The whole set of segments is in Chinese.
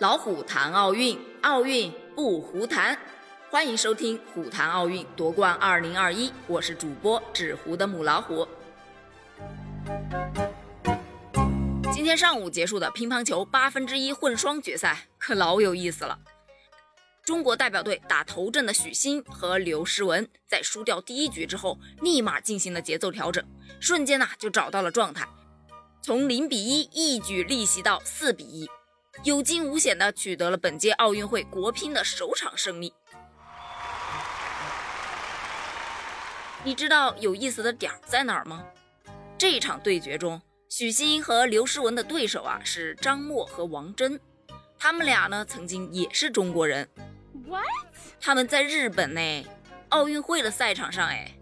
老虎谈奥运，奥运不胡谈。欢迎收听《虎谈奥运夺冠二零二一》，我是主播纸糊的母老虎。今天上午结束的乒乓球八分之一混双决赛可老有意思了。中国代表队打头阵的许昕和刘诗雯，在输掉第一局之后，立马进行了节奏调整，瞬间呐就找到了状态，从零比一一举逆袭到四比一，有惊无险的取得了本届奥运会国乒的首场胜利。你知道有意思的点在哪儿吗？这一场对决中，许昕和刘诗雯的对手啊是张默和王珍，他们俩呢曾经也是中国人。What？他们在日本呢，奥运会的赛场上，哎，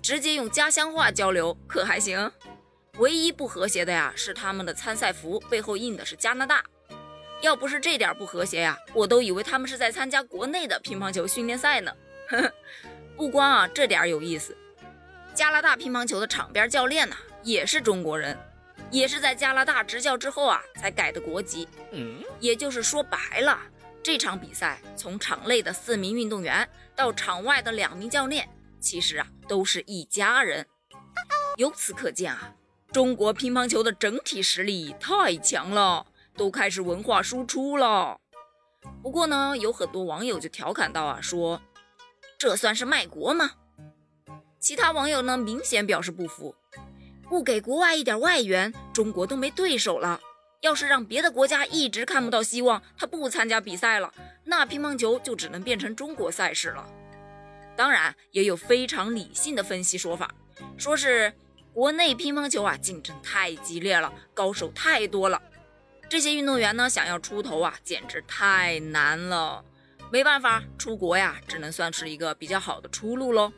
直接用家乡话交流，可还行？唯一不和谐的呀，是他们的参赛服背后印的是加拿大。要不是这点不和谐呀，我都以为他们是在参加国内的乒乓球训练赛呢。呵呵，不光啊这点有意思，加拿大乒乓球的场边教练呐，也是中国人，也是在加拿大执教之后啊才改的国籍。嗯，也就是说白了。这场比赛从场内的四名运动员到场外的两名教练，其实啊都是一家人。由此可见啊，中国乒乓球的整体实力太强了，都开始文化输出了。不过呢，有很多网友就调侃到啊，说这算是卖国吗？其他网友呢明显表示不服，不给国外一点外援，中国都没对手了。要是让别的国家一直看不到希望，他不参加比赛了，那乒乓球就只能变成中国赛事了。当然，也有非常理性的分析说法，说是国内乒乓球啊竞争太激烈了，高手太多了，这些运动员呢想要出头啊简直太难了，没办法，出国呀只能算是一个比较好的出路喽。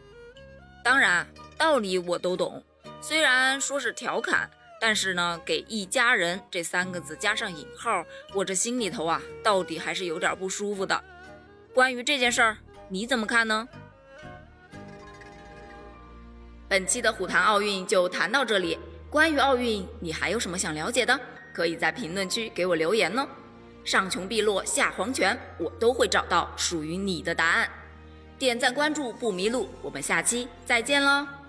当然，道理我都懂，虽然说是调侃。但是呢，给一家人这三个字加上引号，我这心里头啊，到底还是有点不舒服的。关于这件事儿，你怎么看呢？本期的虎谈奥运就谈到这里。关于奥运，你还有什么想了解的？可以在评论区给我留言哦。上穷碧落下黄泉，我都会找到属于你的答案。点赞关注不迷路，我们下期再见喽。